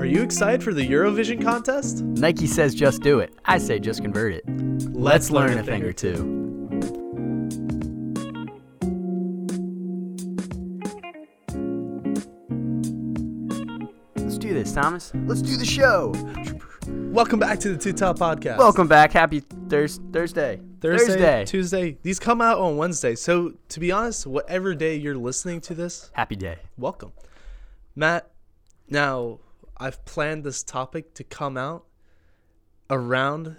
Are you excited for the Eurovision contest? Nike says just do it. I say just convert it. Let's, learn, a thing or two. Let's do this, Thomas. Let's do the show. Welcome back to the Two Top Podcast. Welcome back. Happy Thurs Thursday. Thursday, Tuesday. These come out on Wednesday. So to be honest, whatever day you're listening to this, Happy day. welcome. Matt, now I've planned this topic to come out around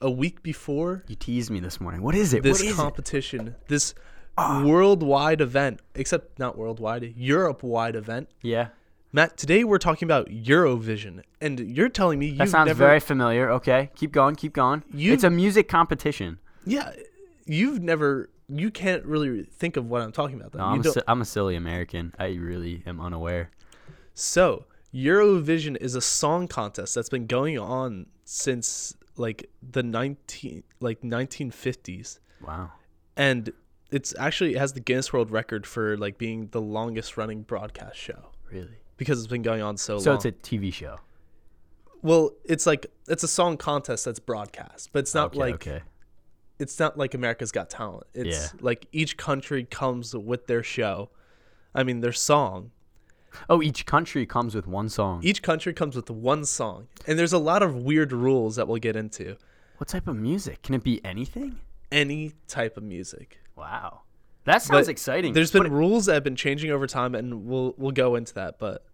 a week before You teased me this morning. What is it? this what is it? competition, this ah. worldwide event, except not worldwide, Europe wide event. Yeah. Matt, today we're talking about Eurovision, and you're telling me you've That sounds never, very familiar. Okay. Keep going. Keep going. You- it's a music competition. yeah, you've never, you can't really think of what I'm talking about. Though. No, I'm, a, I'm a silly American. I really am unaware. So, Eurovision is a song contest that's been going on since like the 19 like 1950s. Wow. And it's actually it has the Guinness World Record for like being the longest running broadcast show Really? because it's been going on so, So long. So it's a TV show. well, it's like it's a song contest that's broadcast, but it's not okay, like okay. it's not like America's Got Talent. It's Yeah. like each country comes with their show. I mean, their song. Oh, each country comes with one song. Each country comes with one song, and there's a lot of weird rules that we'll get into. What type of music? Can it be anything? any type of music. Wow. That sounds But exciting. There's been But- rules that have been changing over time, and we'll we'll go into that. But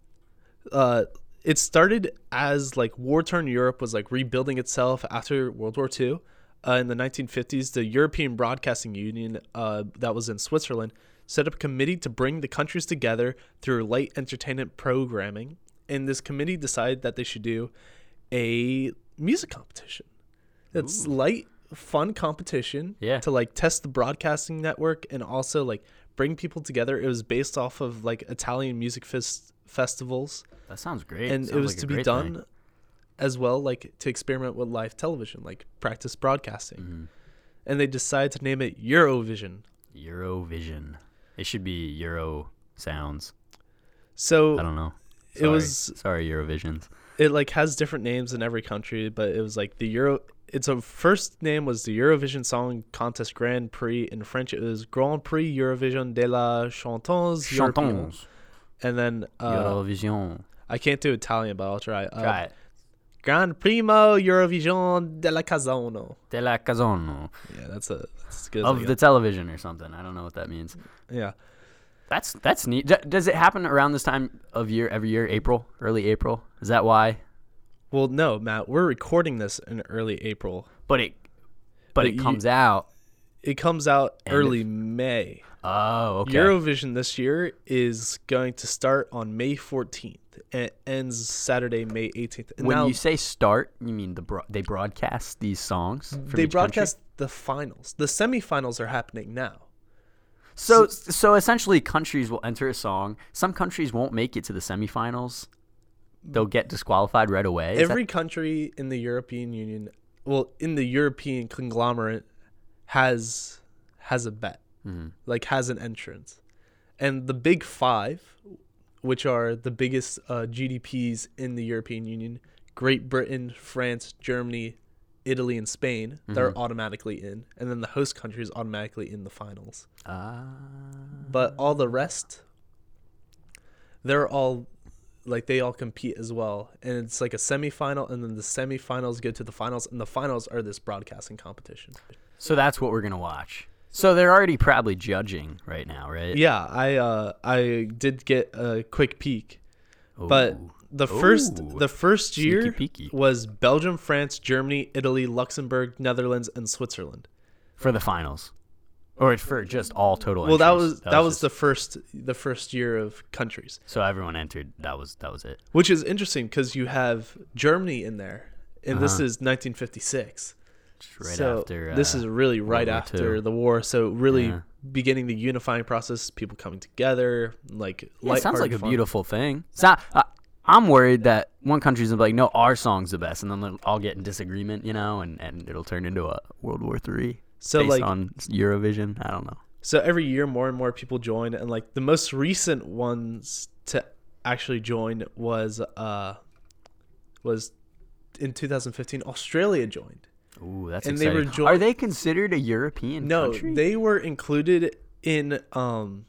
uh, it started as like war-torn Europe was like rebuilding itself after World War II. Uh, in the 1950s, the European Broadcasting Union, uh, that was in Switzerland, set up a committee to bring the countries together through light entertainment programming. And this committee decided that they should do a music competition. It's light, fun competition Yeah. to like test the broadcasting network and also like bring people together. It was based off of like Italian music fest- festivals, that sounds great. and it was like to be done thing. as well, like to experiment with live television, like practice broadcasting. Mm-hmm. And they decided to name it Eurovision. Eurovision. It should be Euro sounds. So I don't know. It was- sorry Eurovisions. it like has different names in every country, but it was like the Euro. Its a first name was the Eurovision Song Contest Grand Prix. In French, it was Grand Prix Eurovision de la Chantons. Chantons. And then uh, Eurovision. I can't do Italian, but I'll try. Uh, Try it. Grand Primo Eurovision della Casano. De la Cazono. Yeah, that's a that's as good Of the television or something. I don't know what that means. yeah. That's that's neat. Does it happen around this time of year every year? April, early April. Is that why? Well, no, Matt, we're recording this in early April. But it, but, But it you- comes out. It comes out early May. Oh, okay. Eurovision this year is going to start on May 14th and it ends Saturday, May 18th. And when now you say start, you mean the bro- they broadcast these songs? They each country? broadcast the finals. The semifinals are happening now. So so essentially, countries will enter a song. Some countries won't make it to the semifinals. They'll get disqualified right away. Is that- Every country in the European Union, well, in the European conglomerate, has has a bet, Mm-hmm. like has an entrance, and the big five, which are the biggest uh, GDPs in the European Union: Great Britain, France, Germany, Italy, and Spain. They're Mm-hmm. automatically in, and then the host country is automatically in the finals. Ah. But all the rest, they're all like they all compete as well, and it's like a semifinal, and then the semifinals go to the finals, and the finals are this broadcasting competition. so that's what we're gonna watch. So they're already probably judging right now, right? Yeah, I uh I did get a quick peek, but Ooh. the first the first year was Belgium, France, Germany, Italy, Luxembourg, Netherlands, and Switzerland. for the finals, or for just all total. Well, that was that, was just- the first the first year of countries. so everyone entered. That was that was it. which is interesting because you have Germany in there, and this Uh-huh. is 1956. Just right so after. this uh, is really right War after the war. So really Yeah. beginning the unifying process, people coming together, like Yeah, it sounds like lighthearted a fun. beautiful thing. It's not, I, I'm worried that one country's gonna be like, no, our song's the best, and then they'll all get in disagreement, you know, and, and it'll turn into a World War Three So based like on Eurovision. I don't know. so every year more and more people join, and like the most recent ones to actually join was uh was in 2015 Australia joined. Ooh, that's And they were exciting. jo- Are they considered a European No, country? they were included in um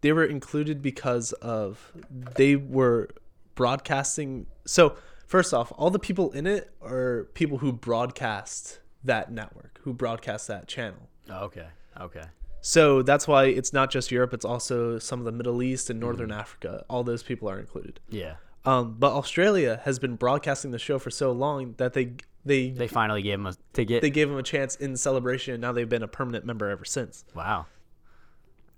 they were included because of they were broadcasting so first off all the people in it are people who broadcast that network who broadcast that channel Oh, okay. Okay. so that's why it's not just europe it's also some of the middle east and northern Mm-hmm. africa all those people are included Yeah. um, but australia has been broadcasting the show for so long that they they They finally gave him a ticket. they gave them a chance in celebration and now they've been a permanent member ever since wow.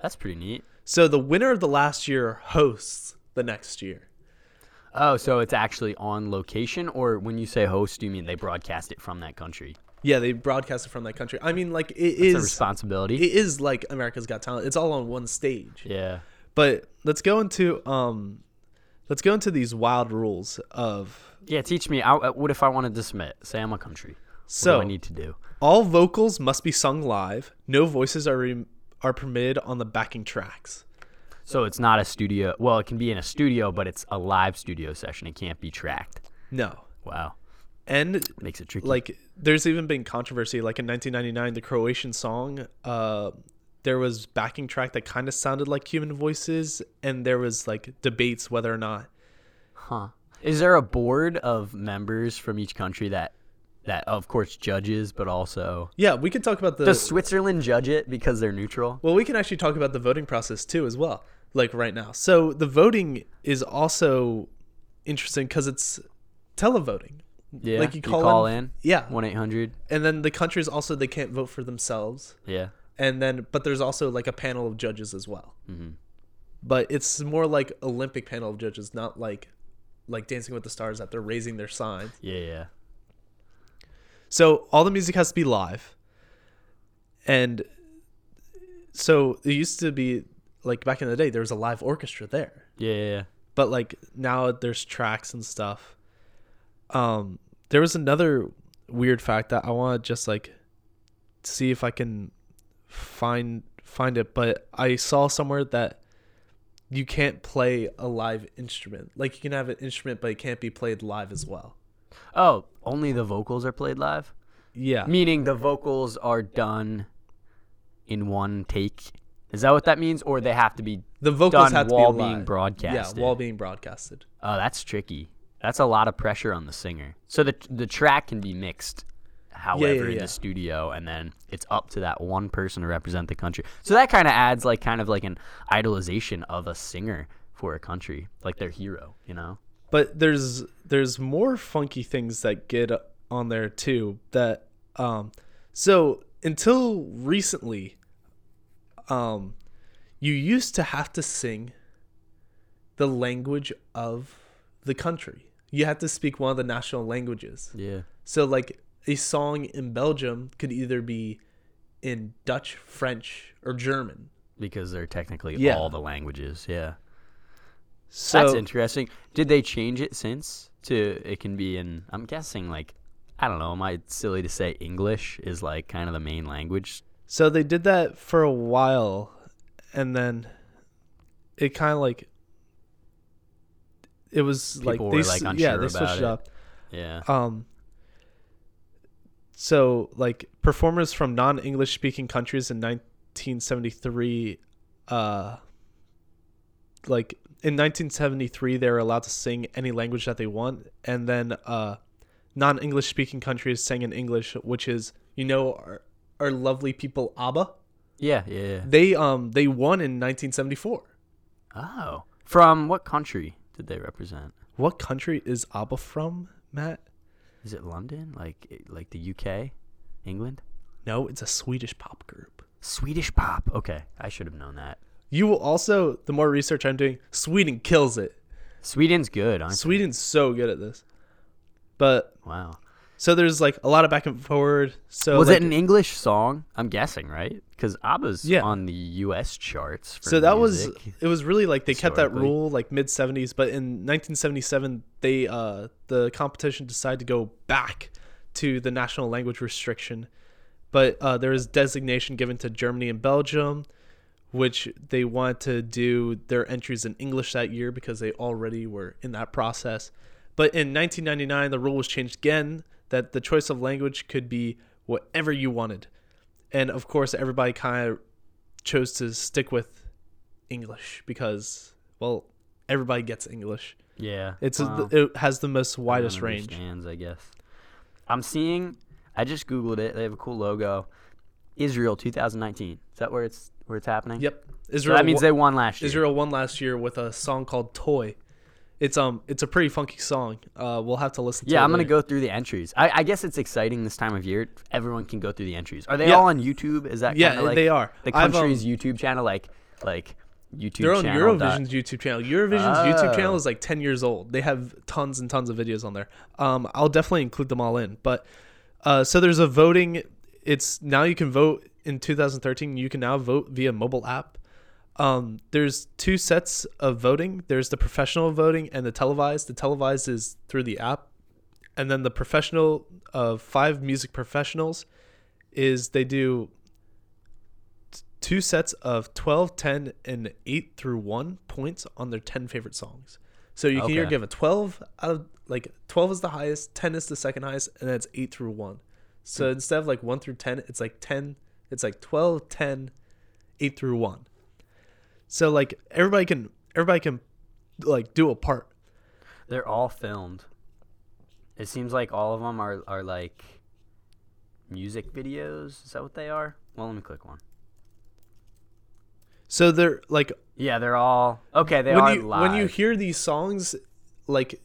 That's pretty neat. So the winner of the last year hosts the next year. Oh, so it's actually on location, or when you say host, do you mean they broadcast it from that country? Yeah, they broadcast it from that country. I mean, like it It's a responsibility. it is like America's Got Talent. It's all on one stage. yeah. But let's go into um, let's go into these wild rules of Yeah. Teach me. I, uh, what if I wanted to submit? Say I'm a country. So What do I need to do? all vocals must be sung live. No voices are re- are permitted on the backing tracks. So it's not a studio. Well, it can be in a studio, but it's a live studio session. It can't be tracked. No, Wow. and Makes it tricky. like there's even been controversy like in 1999 the croatian song uh there was backing track that kind of sounded like human voices and there was like debates whether or not Huh. Is there a board of members from each country that that of course judges, but also yeah we could talk about the does Switzerland judge it because they're neutral? well we can actually talk about the voting process too as well like right now so the voting is also interesting because it's televoting Yeah. like you call, in, in. yeah One eight hundred. and then the countries also they can't vote for themselves Yeah. And then but there's also like a panel of judges as well Mhm. but it's more like olympic panel of judges not like like dancing with the stars that they're raising their signs Yeah. Yeah. so all the music has to be live and so it used to be like back in the day there was a live orchestra there Yeah. Yeah. yeah. but like now there's tracks and stuff um there was another weird fact that i want to just like see if i can find find it but i saw somewhere that you can't play a live instrument like you can have an instrument but it can't be played live as well Oh, only the vocals are played live. yeah Meaning the vocals are done in one take. Is that what that means, or they have to be? the vocals done have to while be being broadcasted. yeah while being broadcasted Oh, that's tricky. That's a lot of pressure on the singer. So the the track can be mixed, however, in yeah. the studio, and then it's up to that one person to represent the country. So that kind of adds like kind of like an idolization of a singer for a country, like their hero. You know? but there's there's more funky things that get on there too that um so until recently um you used to have to sing the language of the country you had to speak one of the national languages Yeah. so like a song in Belgium could either be in Dutch, French, or German. Because they're technically Yeah. all the languages. Yeah. So That's interesting. Did they change it since to it can be in? I'm guessing like I don't know. Am I silly to say English is like kind of the main language? So they did that for a while, and then it kind of like it was People like were, they like, yeah they switched it. up. Yeah. Um. So like performers from non-English speaking countries in 1973, uh, like in 1973 they were allowed to sing any language that they want, and then uh, non-English speaking countries sang in English, which is you know our, our lovely people ABBA. Yeah. Yeah. yeah. They um they won in 1974. Oh, from what country did they represent? What country is ABBA from, Matt? Is it London? Like eh, like the UK, England? No, it's a Swedish pop group. Swedish pop. Okay, I should have known that. You will also, the more research I'm doing, Sweden kills it. Sweden's good, aren't Sweden's so good at this. But? Wow. So there's like a lot of back and forward. So Was like, it an English song? I'm guessing, right? Because ABBA's Yeah. on the U.S. charts. For so that was it was really like they kept that rule like mid 70s, but in 1977 they uh the competition decided to go back to the national language restriction. But uh, there was designation given to Germany and Belgium, which they wanted to do their entries in English that year because they already were in that process. But in 1999, the rule was changed again that the choice of language could be whatever you wanted. And of course, everybody kind of chose to stick with English because, well, everybody gets English. Yeah. It's well, a, it has the most widest range. I guess. I'm seeing. I just googled it. They have a cool logo. Israel 2019. Is that where it's where it's happening? Yep, So Israel. that means wa- they won last year. Israel won last year with a song called "Toy." It's um, it's a pretty funky song. Uh, we'll have to listen. to it. Yeah, it I'm gonna later. go through the entries. I, I guess it's exciting this time of year. Everyone can go through the entries. Are they Yeah. all on YouTube? Is that Yeah, like they are. the I've, um, country's YouTube channel? Like like YouTube. They're on channel Eurovision's dot- YouTube channel. Eurovision's YouTube channel Oh. is like 10 years old. They have tons and tons of videos on there. Um, I'll definitely include them all in. But uh, so there's a voting. It's now you can vote in 2013. You can now vote via mobile app. Um, there's two sets of voting. There's the professional voting and the televised. The televised is through the app, and then the professional of five music professionals is they do t- two sets of 12, 10, and 8 through 1 points on their 10 favorite songs. So you can either give a 12 out of like 12 is the highest, 10 is the second highest, and then it's 8 through 1. So Hmm. instead of like 1 through 10, it's like 10, it's like 12, 10, 8 through 1. So like everybody can everybody can like do a part. They're all filmed. It seems like all of them are are like music videos. Is that what they are? Well, let me click one. So they're like Yeah, they're all okay. They when are you live. when you hear these songs like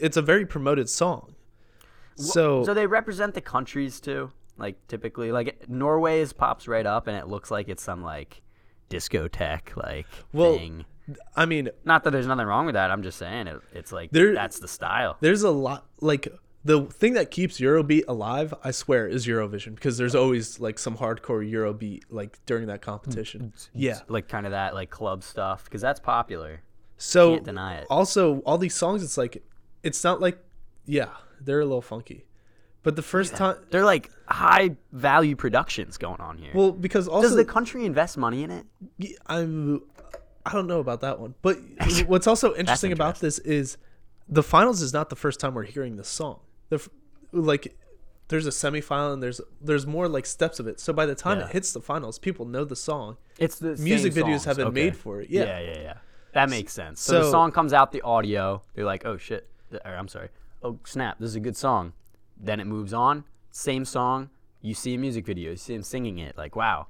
it's a very promoted song. So, so they represent the countries too. Like typically, like Norway's pops right up, and it looks like it's some like discotheque like Well, thing. I mean, Not that there's nothing wrong with that. I'm just saying it, it's like There- that's the style. there's a lot like the thing that keeps Eurobeat alive, I swear, is Eurovision because there's always like some hardcore Eurobeat like during that competition. Mm, yeah. like kind of that like club stuff because that's popular. So Can't deny it. also all these songs it's like it's not like yeah, they're a little funky. But the first time They're like high value productions going on here. well because also Does the country invest money in it? I'm I don't know about that one. But what's also interesting about this is the finals is not the first time we're hearing this song. The like there's a semifinal and there's there's more like steps of it. So by the time Yeah. it hits the finals, people know the song. It's the Music videos songs. have been Okay. made for it. Yeah. yeah, yeah, yeah. That makes sense. So, the song comes out, the audio. They're like, "Oh shit!" Or I'm sorry. Oh snap! This is a good song. Then it moves on. Same song. You see a music video. You see him singing it. Like, wow.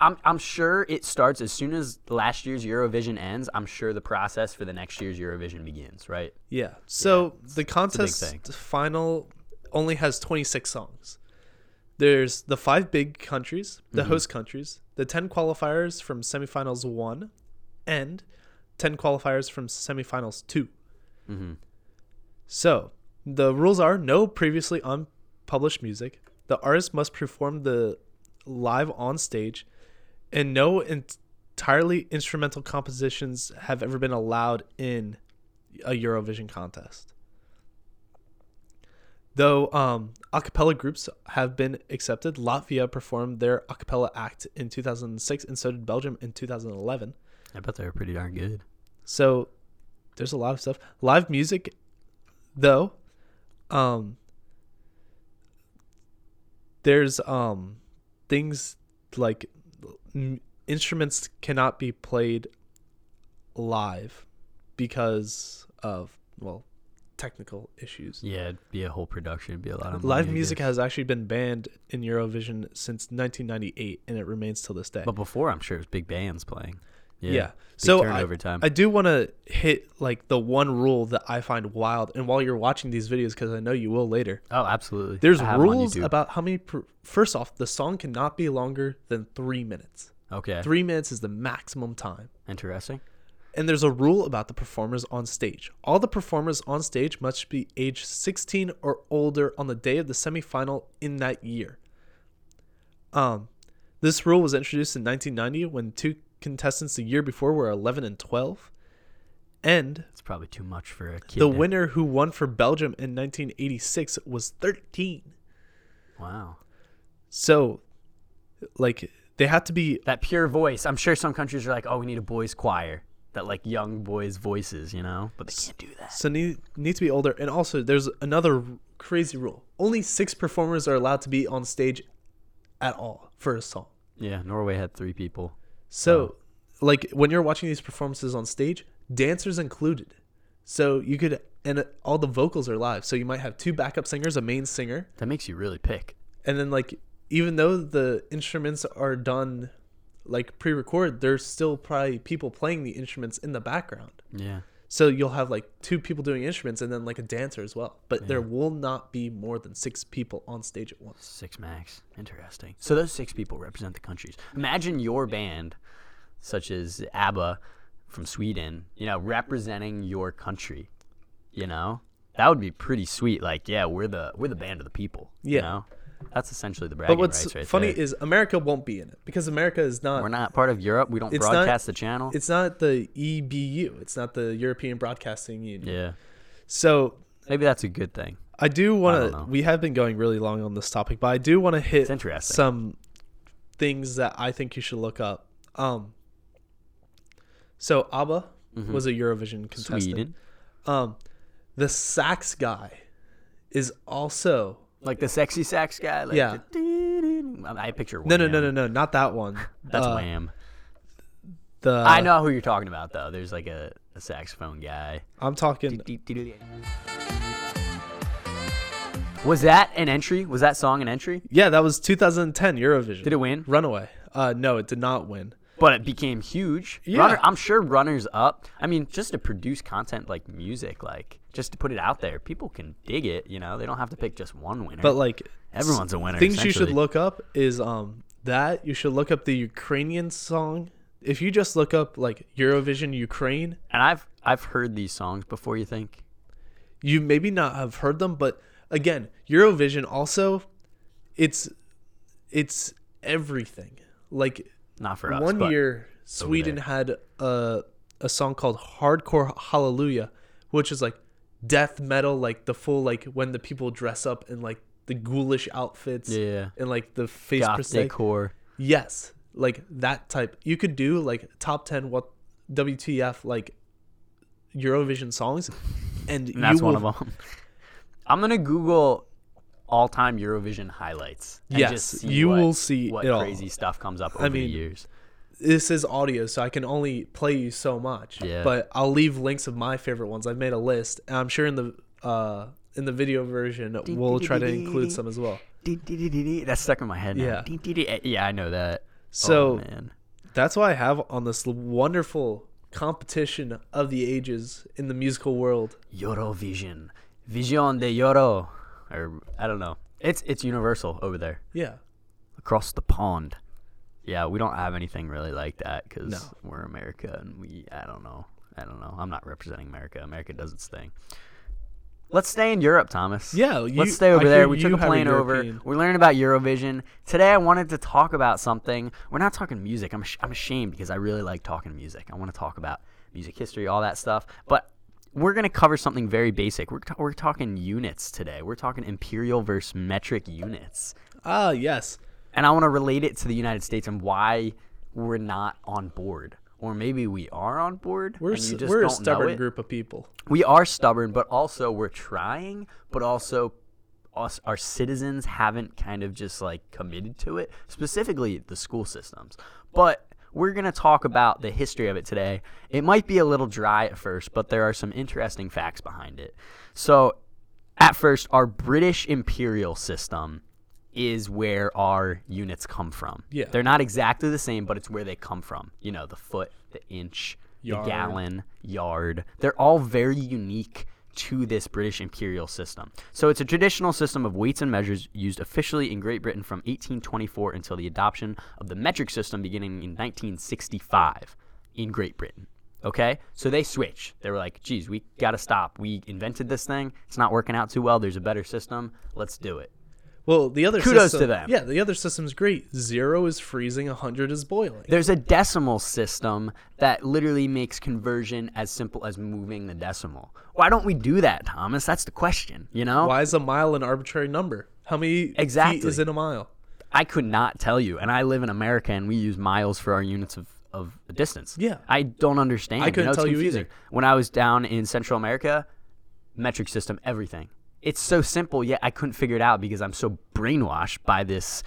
I'm I'm sure it starts as soon as last year's Eurovision ends. I'm sure the process for the next year's Eurovision begins. Right. Yeah. So the contest final only has 26 songs. There's the five big countries, the Mm-hmm. host countries, the 10 qualifiers from semifinals 1 and 10 qualifiers from semifinals 2. Mhm. So, the rules are no previously unpublished music. The artist must perform the live on stage and no entirely instrumental compositions have ever been allowed in a Eurovision contest. Though um, a cappella groups have been accepted, Latvia performed their a cappella act in 2006, and so did Belgium in 2011. I bet they were pretty darn good. So there's a lot of stuff. Live music, though, um, there's um things like m- instruments cannot be played live because of well technical issues. Yeah, it'd be a whole production. It'd be a lot of Live music has actually been banned in Eurovision since 1998, and it remains till this day. But before, I'm sure it was big bands playing. Yeah. big So I. I do want to hit like the one rule that I find wild, and while you're watching these videos, because I know you will later. oh, absolutely. There's I have 'em on rules about how many. Per, first off, the song cannot be longer than three minutes. Okay. Three minutes is the maximum time. Interesting. And there's a rule about the performers on stage. All the performers on stage must be age 16 or older on the day of the semifinal in that year. Um, this rule was introduced in 1990 when two contestants the year before were 11 and 12. And It's probably too much for a kid. the winner who won for Belgium in 1986 was 13. Wow. So, like, they had to be That pure voice. I'm sure some countries are like, oh, we need a boys' choir. that like young boys' voices, you know, but they can't do that. So need need to be older, and also there's another crazy rule: only six performers are allowed to be on stage at all for a song. Yeah, Norway had three people. So, like when you're watching these performances on stage, dancers included. So you could, and all the vocals are live. So you might have two backup singers, a main singer, That makes you really pick. and then like even though the instruments are done like pre-recorded, there's still probably people playing the instruments in the background. Yeah. So you'll have like two people doing instruments and then like a dancer as well. But there will not be more than six people on stage at once. Six max. Interesting. So those six people represent the countries. Imagine your band, such as ABBA from Sweden, you know, representing your country. You know? That would be pretty sweet. Like, yeah, we're the we're the band of the people. You Yeah. know? That's essentially the bragging But what's rights right funny there. is America won't be in it because America is not we're not part of Europe. We don't It's not- broadcast the channel. it's not the EBU. It's not the European Broadcasting Union. yeah. So Maybe that's a good thing. I do want to. We have been going really long on this topic, but I do want to hit It's interesting. some things that I think you should look up. Um. So ABBA was a Eurovision contestant. Mm-hmm. Sweden. Um, the sax guy is also Like the sexy sax guy. Like Yeah. the- I picture no, no, no, no, no, not that one. That's Uh, Wham. The I know who you're talking about though. There's like a, a saxophone guy. I'm talking. Was that an entry? Was that song an entry? Yeah, that was 2010 Eurovision. Did it win? Runaway. Uh, no, it did not win. But it became huge. Yeah. Runner, I'm sure runners up. I mean, just to produce content like music, like just to put it out there, people can dig it. You know, they don't have to pick just one winner. But like Everyone's a winner, Things you should look up is um that you should look up the Ukrainian song. If you just look up like Eurovision Ukraine, and I've I've heard these songs before. You think? you maybe not have heard them, but again, Eurovision also it's it's everything. Like Not for us. one year Sweden there. had a a song called Hardcore Hallelujah, which is like death metal, like the full like when the people dress up in like the ghoulish outfits Yeah. and like the face goth decor. Yes, like that type. You could do like top ten what WTF like Eurovision songs, and, And that's you one of them. I'm gonna Google all-time Eurovision highlights. And Yes, just see you what- will see what it all. crazy stuff comes up over I the years. This is audio, so I can only play you so much. Yeah. But I'll leave links of my favorite ones. I've made a list, and I'm sure in the uh in the video version we'll try to include some as well. That's stuck in my head now. Yeah. Yeah, I know that. So oh, man. that's why I have on this wonderful competition of the ages in the musical world. Eurovision, Vision de Euro, or I don't know. It's it's universal over there Yeah. across the pond. Yeah, we don't have anything really like that because No. we're America and we I don't know I don't know I'm not representing America. America does its thing. Let's stay in Europe, Thomas. Yeah, you- Let's stay over hear there. We took a have a plane over. We're learning about Eurovision today. I wanted to talk about something. We're not talking music. I'm I'm ashamed because I really like talking music. I want to talk about music history, all that stuff. But we're gonna cover something very basic. We're ta- we're talking units today. We're talking imperial versus metric units, Ah, yes. and I want to relate it to the United States and why we're not on board. Or maybe we are on board. We're and you s- just we're a stubborn group of people. we are stubborn, but also we're trying, but also us, our citizens haven't kind of just like committed to it, specifically the school systems. But we're going to talk about the history of it today. It might be a little dry at first, but there are some interesting facts behind it. So, at first, our British imperial system is where our units come from. Yeah. They're not exactly the same, but it's where they come from. You know, the foot, the inch, Yard. the gallon, yard. They're all very unique to this British imperial system. So it's a traditional system of weights and measures used officially in Great Britain from 1824 until the adoption of the metric system beginning in 1965 in Great Britain. Okay? So they switch. They were like, geez, we got to stop. We invented this thing. It's not working out too well. There's a better system. Let's do it. Well, the other Kudos system, to them. Yeah, the other system's great. Zero is freezing, a hundred is boiling. There's a decimal system that literally makes conversion as simple as moving the decimal. Why don't we do that, Thomas? That's the question, you know? Why is a mile an arbitrary number? How many feet is in a mile? I could not tell you. And I live in America and we use miles for our units of, of distance. Yeah. I don't understand. I couldn't you know, tell you either. When I was down in Central America, metric system, everything. It's so simple, yet I couldn't figure it out because I'm so brainwashed by this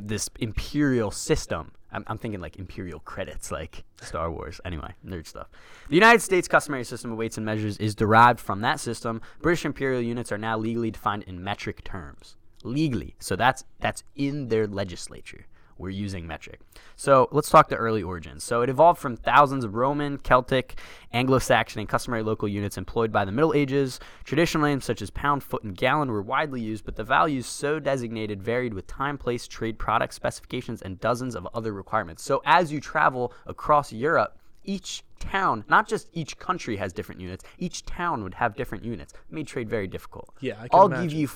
this imperial system. I'm, thinking like imperial credits, like Star Wars. Anyway, nerd stuff. The United States customary system of weights and measures is derived from that system. British imperial units are now legally defined in metric terms. Legally, so that's that's in their legislature we're using metric. So let's talk the early origins. So it evolved from thousands of Roman, Celtic, Anglo Saxon, and customary local units employed by the Middle Ages. Traditional names such as pound, foot, and gallon were widely used, but the values so designated varied with time, place, trade, product specifications, and dozens of other requirements. So as you travel across Europe, each town, not just each country has different units, each town would have different units. It made trade very difficult. Yeah, I can I'll imagine. give you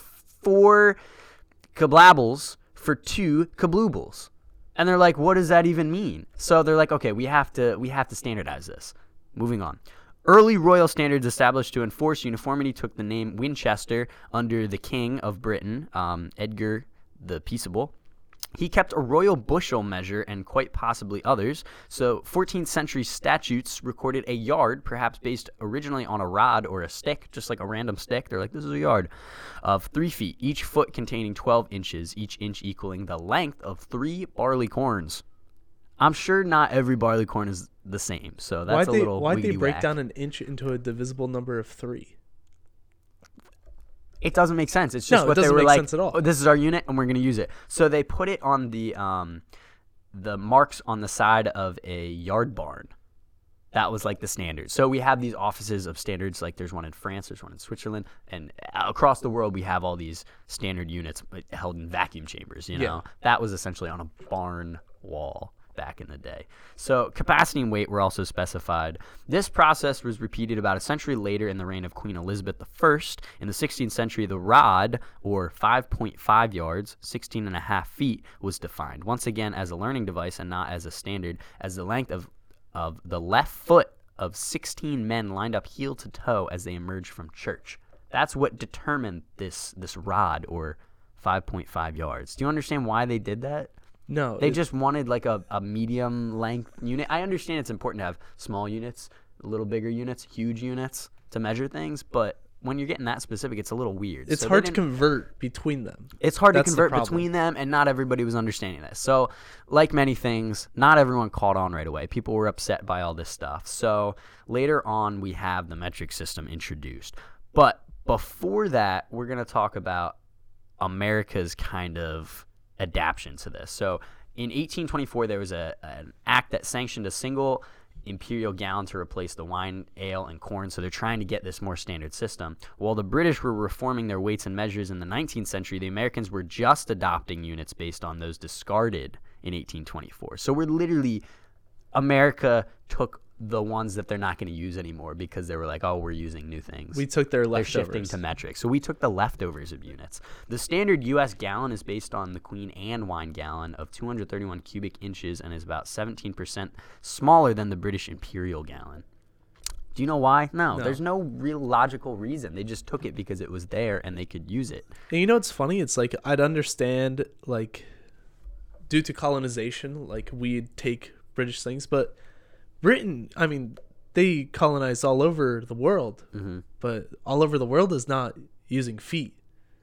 four kablabbles for two kabloobles. And they're like, what does that even mean? So they're like, okay, we have to we have to standardize this. Moving on. Early royal standards established to enforce uniformity took the name Winchester under the King of Britain, um, Edgar the Peaceable. He kept a royal bushel measure and quite possibly others. So, 14th century statutes recorded a yard, perhaps based originally on a rod or a stick, just like a random stick. They're like, this is a yard of three feet, each foot containing 12 inches, each inch equaling the length of three barley corns. I'm sure not every barley corn is the same, so that's why'd a they little. why'd they break whack. down an inch into a divisible number of three? It doesn't make sense. It's No, just it what they were make like. sense at all. "Oh, this is our unit, and we're going to use it. So they put it on the um, the marks on the side of a yard barn. That was like the standard. So we have these offices of standards. Like there's one in France, there's one in Switzerland, and across the world we have all these standard units held in vacuum chambers. You know, Yeah. that was essentially on a barn wall back in the day. So capacity and weight were also specified. This process was repeated about a century later in the reign of Queen Elizabeth I. In the 16th century, the rod, or 5.5 yards, 16 and a half feet, was defined, once again as a learning device and not as a standard, as the length of, of the left foot of 16 men lined up heel to toe as they emerged from church. That's what determined this, this rod, or 5.5 yards. Do you understand why they did that? No, They just wanted like a, a medium length unit. I understand it's important to have small units, little bigger units, huge units to measure things, but when you're getting that specific, it's a little weird. it's So hard to convert between them. it's hard to That's the convert between them, and not everybody was understanding this. So, like many things, not everyone caught on right away. People were upset by all this stuff. So, later on, we have the metric system introduced. But before that, we're going to talk about America's kind of adaptation to this. So, in 1824, there was a, an act that sanctioned a single imperial gallon to replace the wine, ale, and corn. So they're trying to get this more standard system. While the British were reforming their weights and measures in the 19th century, the Americans were just adopting units based on those discarded in 1824. So we're literally, America took the ones that they're not going to use anymore because they were like, oh, we're using new things. We took their leftovers. They're shifting to metric. So we took the leftovers of units. The standard U.S. gallon is based on the Queen Anne wine gallon of 231 cubic inches and is about 17% smaller than the British imperial gallon. Do you know why? No, No. there's no real logical reason. They just took it because it was there and they could use it. And you know what's funny? It's like I'd understand like due to colonization, like we'd take British things, but Britain, I mean, they colonized all over the world, Mm-hmm. but all over the world is not using feet.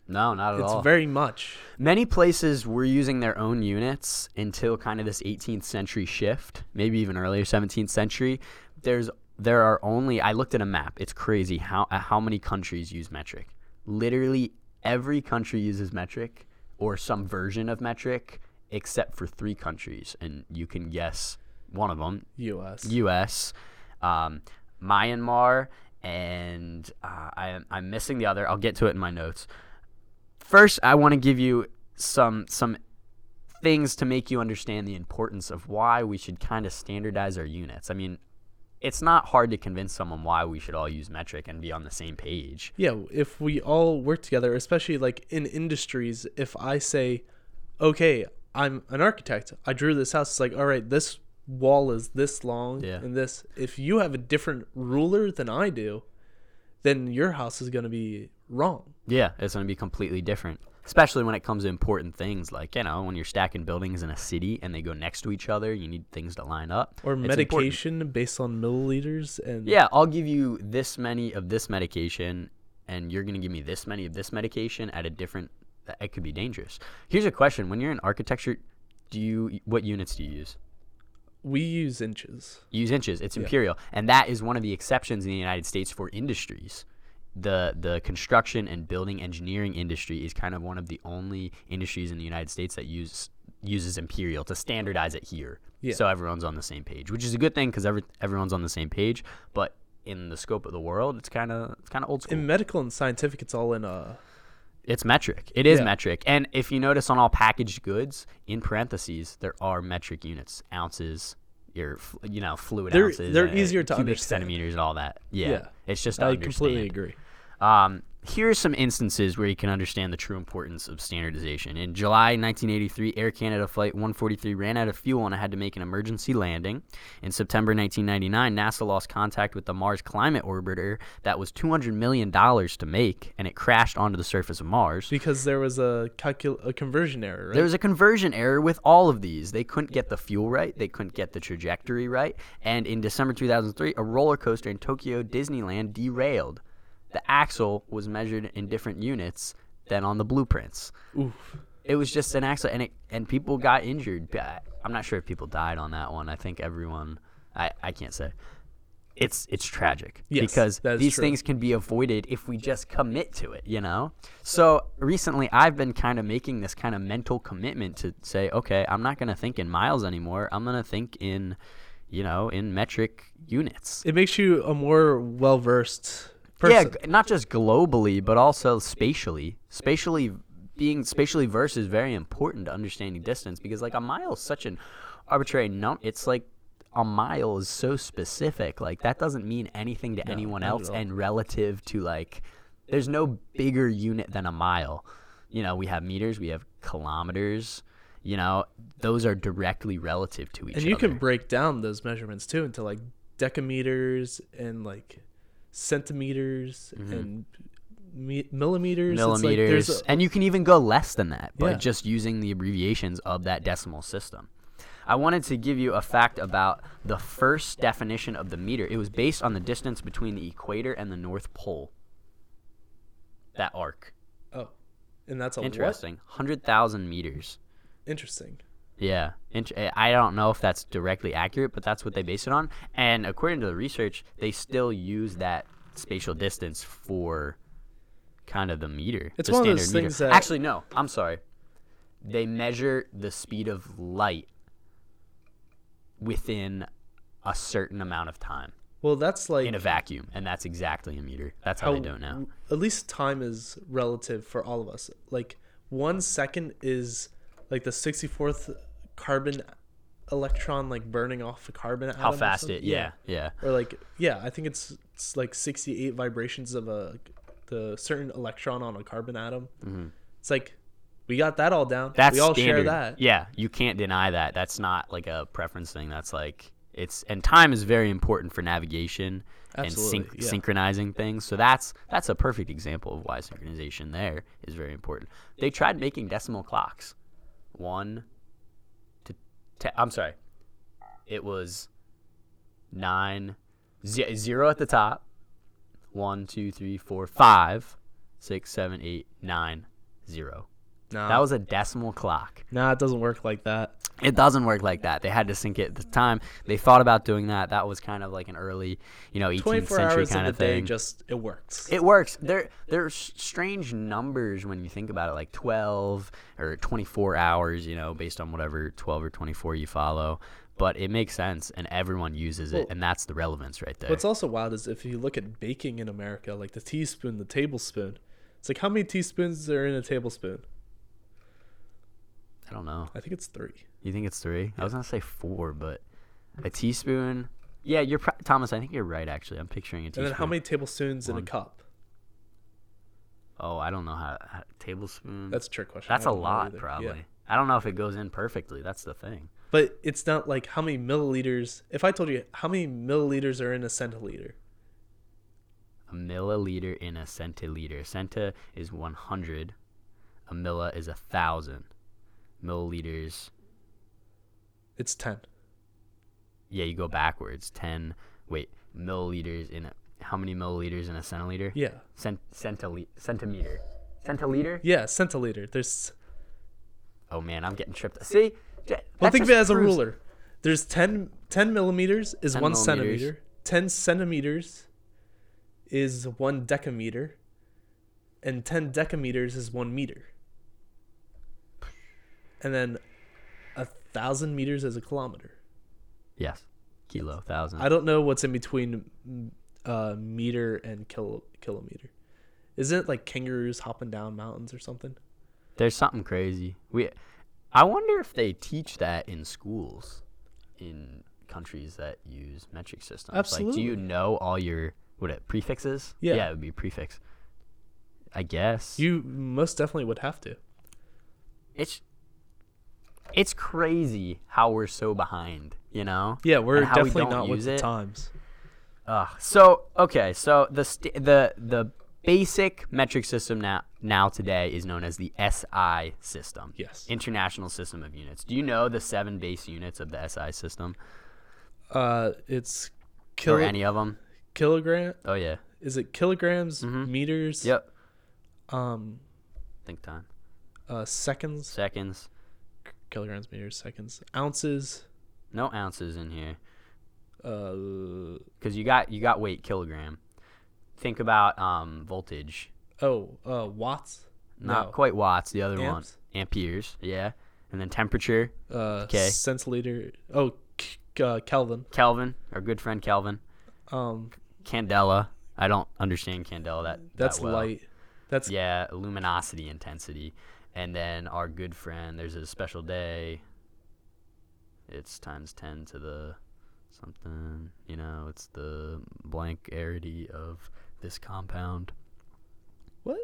No, not at It's all. It's very much. Many places were using their own units until kind of this 18th century shift, maybe even earlier 17th century. There's there are only I looked at a map. It's crazy how uh, how many countries use metric. Literally every country uses metric or some version of metric except for 3 countries and you can guess one of them, U.S. U.S., um, Myanmar, and uh, I, I'm missing the other. I'll get to it in my notes. First, I want to give you some some things to make you understand the importance of why we should kind of standardize our units. I mean, it's not hard to convince someone why we should all use metric and be on the same page. yeah, if we all work together, especially like in industries, if I say, okay, I'm an architect, I drew this house, it's like, all right, this wall is this long Yeah. and this. If you have a different ruler than I do, then your house is going to be wrong. Yeah, it's going to be completely different. especially when it comes to important things like you know when you're stacking buildings in a city and they go next to each other you need things to line up Or It's important. medication based on milliliters and yeah i'll give you this many of this medication and you're going to give me this many of this medication at a different it could be dangerous here's a question when you're in architecture do you what units do you use we use inches. Use inches. It's imperial. And that is one of the exceptions in the united states for industries. The the construction and building engineering industry is kind of one of the only industries in the united states that use uses imperial to standardize it here. Yeah. so everyone's on the same page which is a good thing because every, everyone's on the same page. But in the scope of the world it's kind of it's kind of old school. In medical and scientific, it's all in uh it's metric. It is Yeah. metric. And if you notice on all packaged goods, in parentheses, there are metric units, ounces, your you know fluid They're- ounces. they're uh, easier to understand. centimeters and all that. Yeah, Yeah. it's just I understand. completely agree. Um, are some instances where you can understand the true importance of standardization. In July 1983, Air Canada Flight 143 ran out of fuel and had to make an emergency landing. In September 1999, NASA lost contact with the Mars Climate Orbiter that was $200 million to make, and it crashed onto the surface of Mars. Because there was a calcul a conversion error, right? There was a conversion error with all of these. They couldn't get the fuel right. They couldn't get the trajectory right. And in December 2003, a roller coaster in Tokyo Disneyland derailed. The axle was measured in different units than on the blueprints. Oof. It was just an accident, and it, and people got injured. I'm not sure if people died on that one. I think everyone. I, I can't say. It's it's tragic Yes, because these true. things can be avoided if we just commit to it, you know? So recently I've been kind of making this kind of mental commitment to say, okay, I'm not going to think in miles anymore. I'm going to think in, you know, in metric units. It makes you a more well versed person. Yeah, not just globally, but also spatially. Spatially being spatially versed is very important to understanding distance because like a mile is such an arbitrary num it's like a mile is so specific. Like that doesn't mean anything to anyone else and relative to like there's no bigger unit than a mile. You know, we have meters, we have kilometers, you know, those are directly relative to each other. and other. you can break down those measurements too into like decameters and like centimeters and me- millimeters. It's like Mm-hmm. millimeters, a- and you can even go less than that by Yeah. just using the abbreviations of that decimal system. I wanted to give you a fact about the first definition of the meter. It was based on the distance between the equator and the North Pole. That arc. oh, and that's a? Interesting. 100,000 meters. Interesting. Yeah. Eh, I don't know if that's directly accurate, but that's what they base it on. And according to the research, they still use that spatial distance for kind of the meter. It's the one of those standard meter. things that- Actually, no. I'm sorry. They measure the speed of light within a certain amount of time Well, that's like in a vacuum, and that's exactly a meter. That's how, they do it now. At least time is relative for all of us. Like one second is like the sixty fourth carbon electron like burning off a carbon atom. How fast it? Yeah, yeah. Or like yeah, I think it's it's like sixty eight vibrations of a the certain electron on a carbon atom. It's like we got that all down. Mm-hmm. That's we all standard. share that. Yeah, you can't deny that. That's not like a preference thing. That's like it's and time is very important for navigation and Absolutely, sync, yeah. synchronizing things. So that's that's a perfect example of why synchronization there is very important. They tried making decimal clocks, one to te- I'm sorry, it was nine ze- zero at the top, one two three four five, six seven eight nine zero. No, That was a decimal clock. No, it doesn't work like that. It doesn't work like that. They had to sync it at the time. They thought about doing that. That was kind of like an early, you know, 18th Twenty four century kind of day, thing. just it works. it works. They're they're strange numbers when you think about it, like 12 or 24 hours, you know, based on whatever 12 or 24 you follow. But it makes sense, and everyone uses it, Well- and that's the relevance right there. What's also wild is if you look at baking in America, like the teaspoon, the tablespoon. It's like how many teaspoons are in a tablespoon? I don't know. I think it's three. You think it's three? I was gonna say four, but a teaspoon. Yeah, you're pro- Thomas. I think you're right. Actually, I'm picturing a teaspoon. And then how many tablespoons in a cup? Oh, I don't know how, how tablespoon. That's a trick question. That's a lot, probably. Yeah. I don't know if it goes in perfectly. That's the thing. But it's not like how many milliliters. If I told you how many milliliters are in a centiliter, A milliliter in a centiliter. Centa is 100. A milli is a thousand milliliters. It's ten. Yeah, you go backwards. Ten. Wait, milliliters in a, how many milliliters in a centiliter? Yeah. Cent, centili- centimeter. Centiliter? Yeah, centiliter. There's Oh man, I'm getting tripped. See, well, think of it as a ruler. There's 10, 10 millimeters is 10 one millimeters. centimeter. Ten centimeters is one decameter, and ten decameters is one meter. And then a thousand meters is a kilometer. Yes, kilo, thousand. I don't know what's in between uh, meter and kilo, kilometer. Isn't it like kangaroos hopping down mountains or something? There's something crazy. We, I wonder if they teach that in schools, in countries that use metric systems. Like, do you know all your what it prefixes? Yeah. yeah, it would be prefix. I guess You most definitely would have to. it's it's crazy how we're so behind. You know? Yeah, we're how we definitely don't with the it. times. Ugh. So okay, so the st- the the basic metric system now now today is known as the SI system. Yes. International System of Units. Do you know the seven base units of the SI system Uh, it's or any of them? kilogram. Oh yeah. Is it kilograms, Mhm. meters? Yep. Um, Think time. uh, seconds, Seconds. Kilograms, meters, seconds, ounces. No ounces in here Uh, because you got you got weight kilogram. Think about um voltage. oh, uh, watts. Not No. quite watts. The other Amps? one amperes. Yeah. And then temperature. Uh, 'Kay. centiliter. Oh, uh, Kelvin. Kelvin, our good friend Kelvin. Um, Candela. I don't understand candela that. that's that well. light. That's Yeah, luminosity intensity. And then our good friend, there's a special day. It's times 10 to the something, you know, it's the blank arity of this compound. what?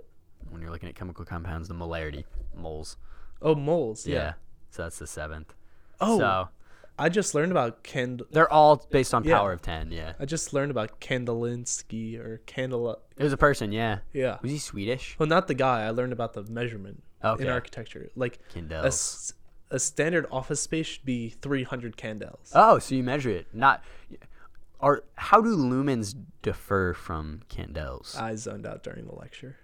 When you're looking at chemical compounds, the molarity, moles. Oh, moles. Yeah. Yeah. So that's the seventh. Oh, So I just learned about cand. they're all based on Yeah. power of 10, yeah. I just learned about Kandinsky or Candela. It was a person, yeah. Yeah. Was he Swedish? Well, not the guy. I learned about the measurement Okay. in architecture. Like a, Kindle. s- a standard office space should be 300 candles. Oh, so you measure it. Not are how do lumens differ from candles? I zoned out during the lecture.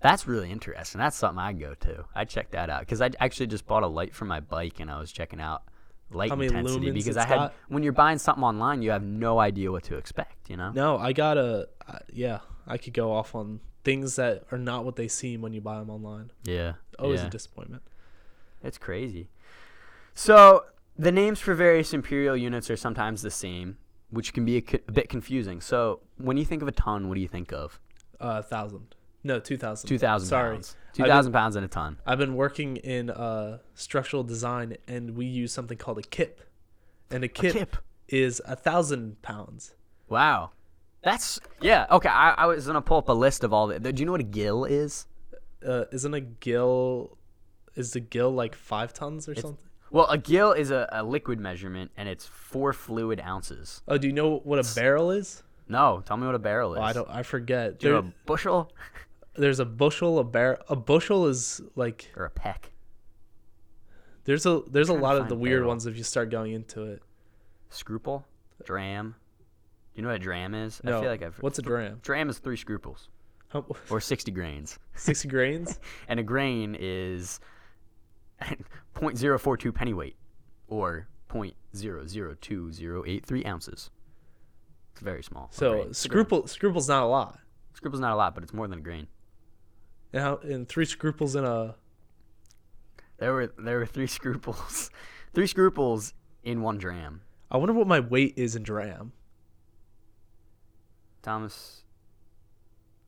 That's really interesting. That's something I go to. I check that out because I actually just bought a light for my bike and I was checking out light intensity because I had got? when you're buying something online, you have no idea what to expect. You know? No, I got a. Uh, yeah, I could go off on things that are not what they seem when you buy them online. Yeah. Always yeah. a disappointment. It's crazy. So the names for various imperial units are sometimes the same, which can be a, co- a bit confusing. So when you think of a ton, what do you think of? Uh, thousand. No, two thousand. Two thousand Sorry, pounds. Two thousand pounds in a ton. I've been working in uh, structural design, and we use something called a kip, and a kip, kip. is a thousand pounds. Wow. That's yeah. Okay, I, I was gonna pull up a list of all the. Do you know what a gill is? Uh, isn't a gill? Is the gill like five tons or something? Well, a gill is a, a liquid measurement, and it's four fluid ounces. Oh, do you know what a barrel is? No, tell me what a barrel is. Oh, I don't. I forget. Do you know a bushel there's a bushel. A bar. A bushel is like or a peck? there's a there's a Trying to lot of the weird barrel. ones if you start going into it. Scruple, dram. You know what a dram is? No. I feel like I've. What's a dram? Dram is three scruples How, or sixty grains, Sixty grains. and a grain is 0.042 pennyweight, or 0.002083 ounces. It's very small. So grain. It's a grain. scruple scruple's not a lot. Scruple's not a lot, but it's more than a grain. And how and three scruples in a There were there were three scruples, three scruples in one dram. I wonder what my weight is in dram. Thomas,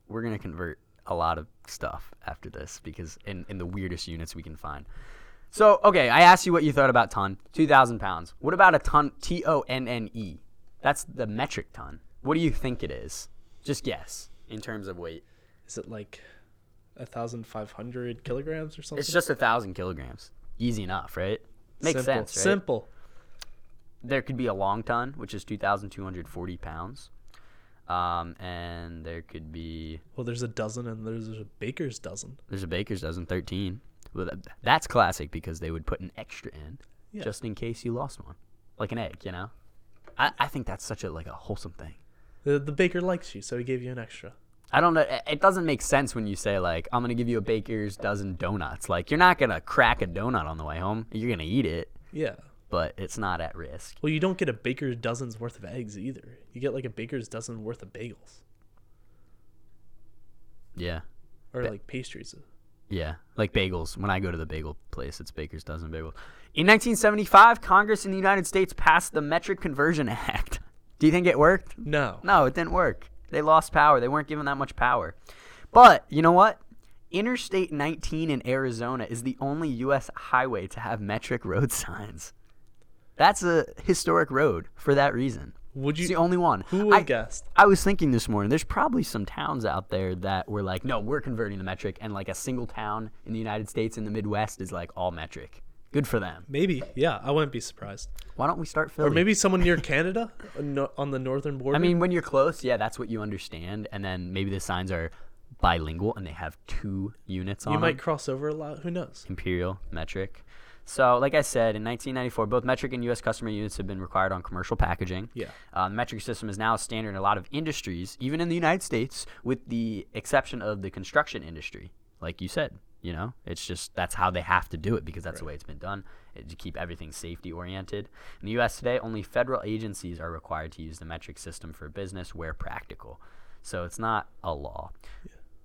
we're gonna convert a lot of stuff after this because in in the weirdest units we can find. So okay, I asked you what you thought about ton, two thousand pounds. What about a ton? T O N N E. That's the metric ton. What do you think it is? Just guess in terms of weight. Is it like a thousand five hundred kilograms or something? It's just a thousand kilograms. Easy enough, right? Makes Simple. sense, right? Simple. There could be a long ton, which is 2,240 pounds. Um, and there could be Well, there's a dozen, and there's a baker's dozen. there's a baker's dozen, thirteen. Well, that, that's classic because they would put an extra in Yeah. just in case you lost one, like an egg. You know, I, I think that's such a like a wholesome thing. The, the baker likes you, so he gave you an extra. I don't know. it- It doesn't make sense when you say like I'm gonna give you a baker's dozen donuts. Like you're not gonna crack a donut on the way home. You're gonna eat it, Yeah. But it's not at risk. Well, you don't get a baker's dozen's worth of eggs either. You get like a baker's dozen worth of bagels Yeah. or Ba- like pastries. Yeah, like bagels. When I go to the bagel place, it's Baker's Dozen Bagels. In 1975, Congress in the United States passed the Metric Conversion Act. Do you think it worked? No. No, it didn't work. They lost power. They weren't given that much power. But you know what? Interstate 19 in Arizona is the only U.S. highway to have metric road signs. That's a historic road for that reason. Would It's you? the only one. Who would I, guessed? I was thinking this morning, there's probably some towns out there that were like, no, we're converting the metric, and like a single town in the United States in the Midwest is like all metric. Good for them. Maybe. Yeah, I wouldn't be surprised. Why don't we start Philly? Or maybe someone near Canada, on the northern border. I mean, when you're close, yeah, that's what you understand, and then maybe the signs are bilingual and they have two units on you them. might cross over a lot. Who knows? imperial metric. So, like I said, in 1994, both metric and U.S. customer units have been required on commercial packaging. Yeah. Uh, the metric system is now a standard in a lot of industries, even in the United States, with the exception of the construction industry. Like you said, you know, it's just that's how they have to do it because that's the way it's been done eh, to keep everything safety oriented. In the U.S. today, only federal agencies are required to use the metric system for business where practical. So it's not a law.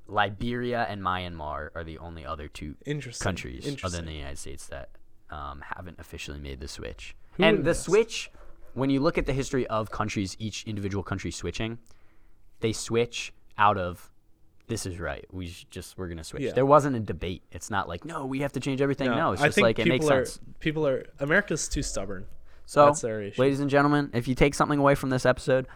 Liberia and Myanmar are the only other two Interesting. countries other than the United States that um, haven't officially made the switch. Who and the switch, when you look at the history of countries, each individual country switching, they switch out of this is right. We just we're gonna switch. Yeah. There wasn't a debate. It's not like no, we have to change everything. No, it's I just like it makes are sense. people are America's too stubborn. So, that's their issue. ladies and gentlemen, if you take something away from this episode,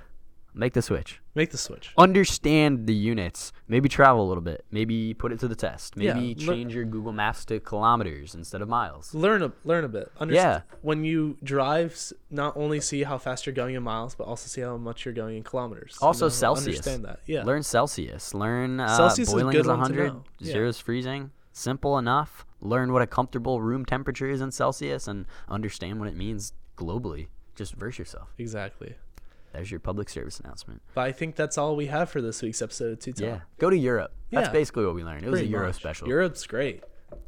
make the switch. Make the switch. Understand the units. Maybe travel a little bit. Maybe put it to the test. Maybe lear- change your Google Maps to kilometers instead of miles. Learn a learn a bit. Yeah. When you drive, not only see how fast you're going in miles, but also see how much you're going in kilometers. You Also know, Celsius. Understand that. Yeah. Learn Celsius. Learn uh, Celsius boiling is one 100. know. Yeah. Zero is freezing. Simple enough. Learn what a comfortable room temperature is in Celsius and understand what it means globally. Just verse yourself. Exactly. There's your public service announcement. But I think that's all we have for this week's episode of Two Top. Yeah. Go to Europe. That's Yeah. basically what we learned. It was a Pretty Euro much. special. Europe's great.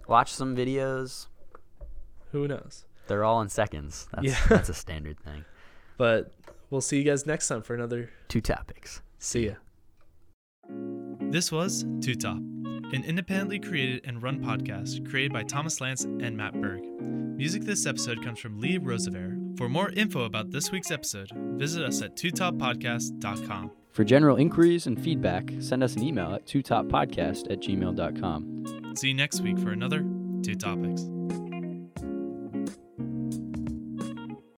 Watch some videos. Who knows? They're all in seconds. That's, Yeah. that's a standard thing. But we'll see you guys next time for another. Two topics. See ya. This was Two Top, an independently created and run podcast created by Thomas Lance and Matt Berg. Music this episode comes from Lee Roosevelt. For more info about this week's episode, visit us at twotoppodcast.com. For general inquiries and feedback, send us an email at twotoppodcast at gmail.com. See you next week for another Two Topics.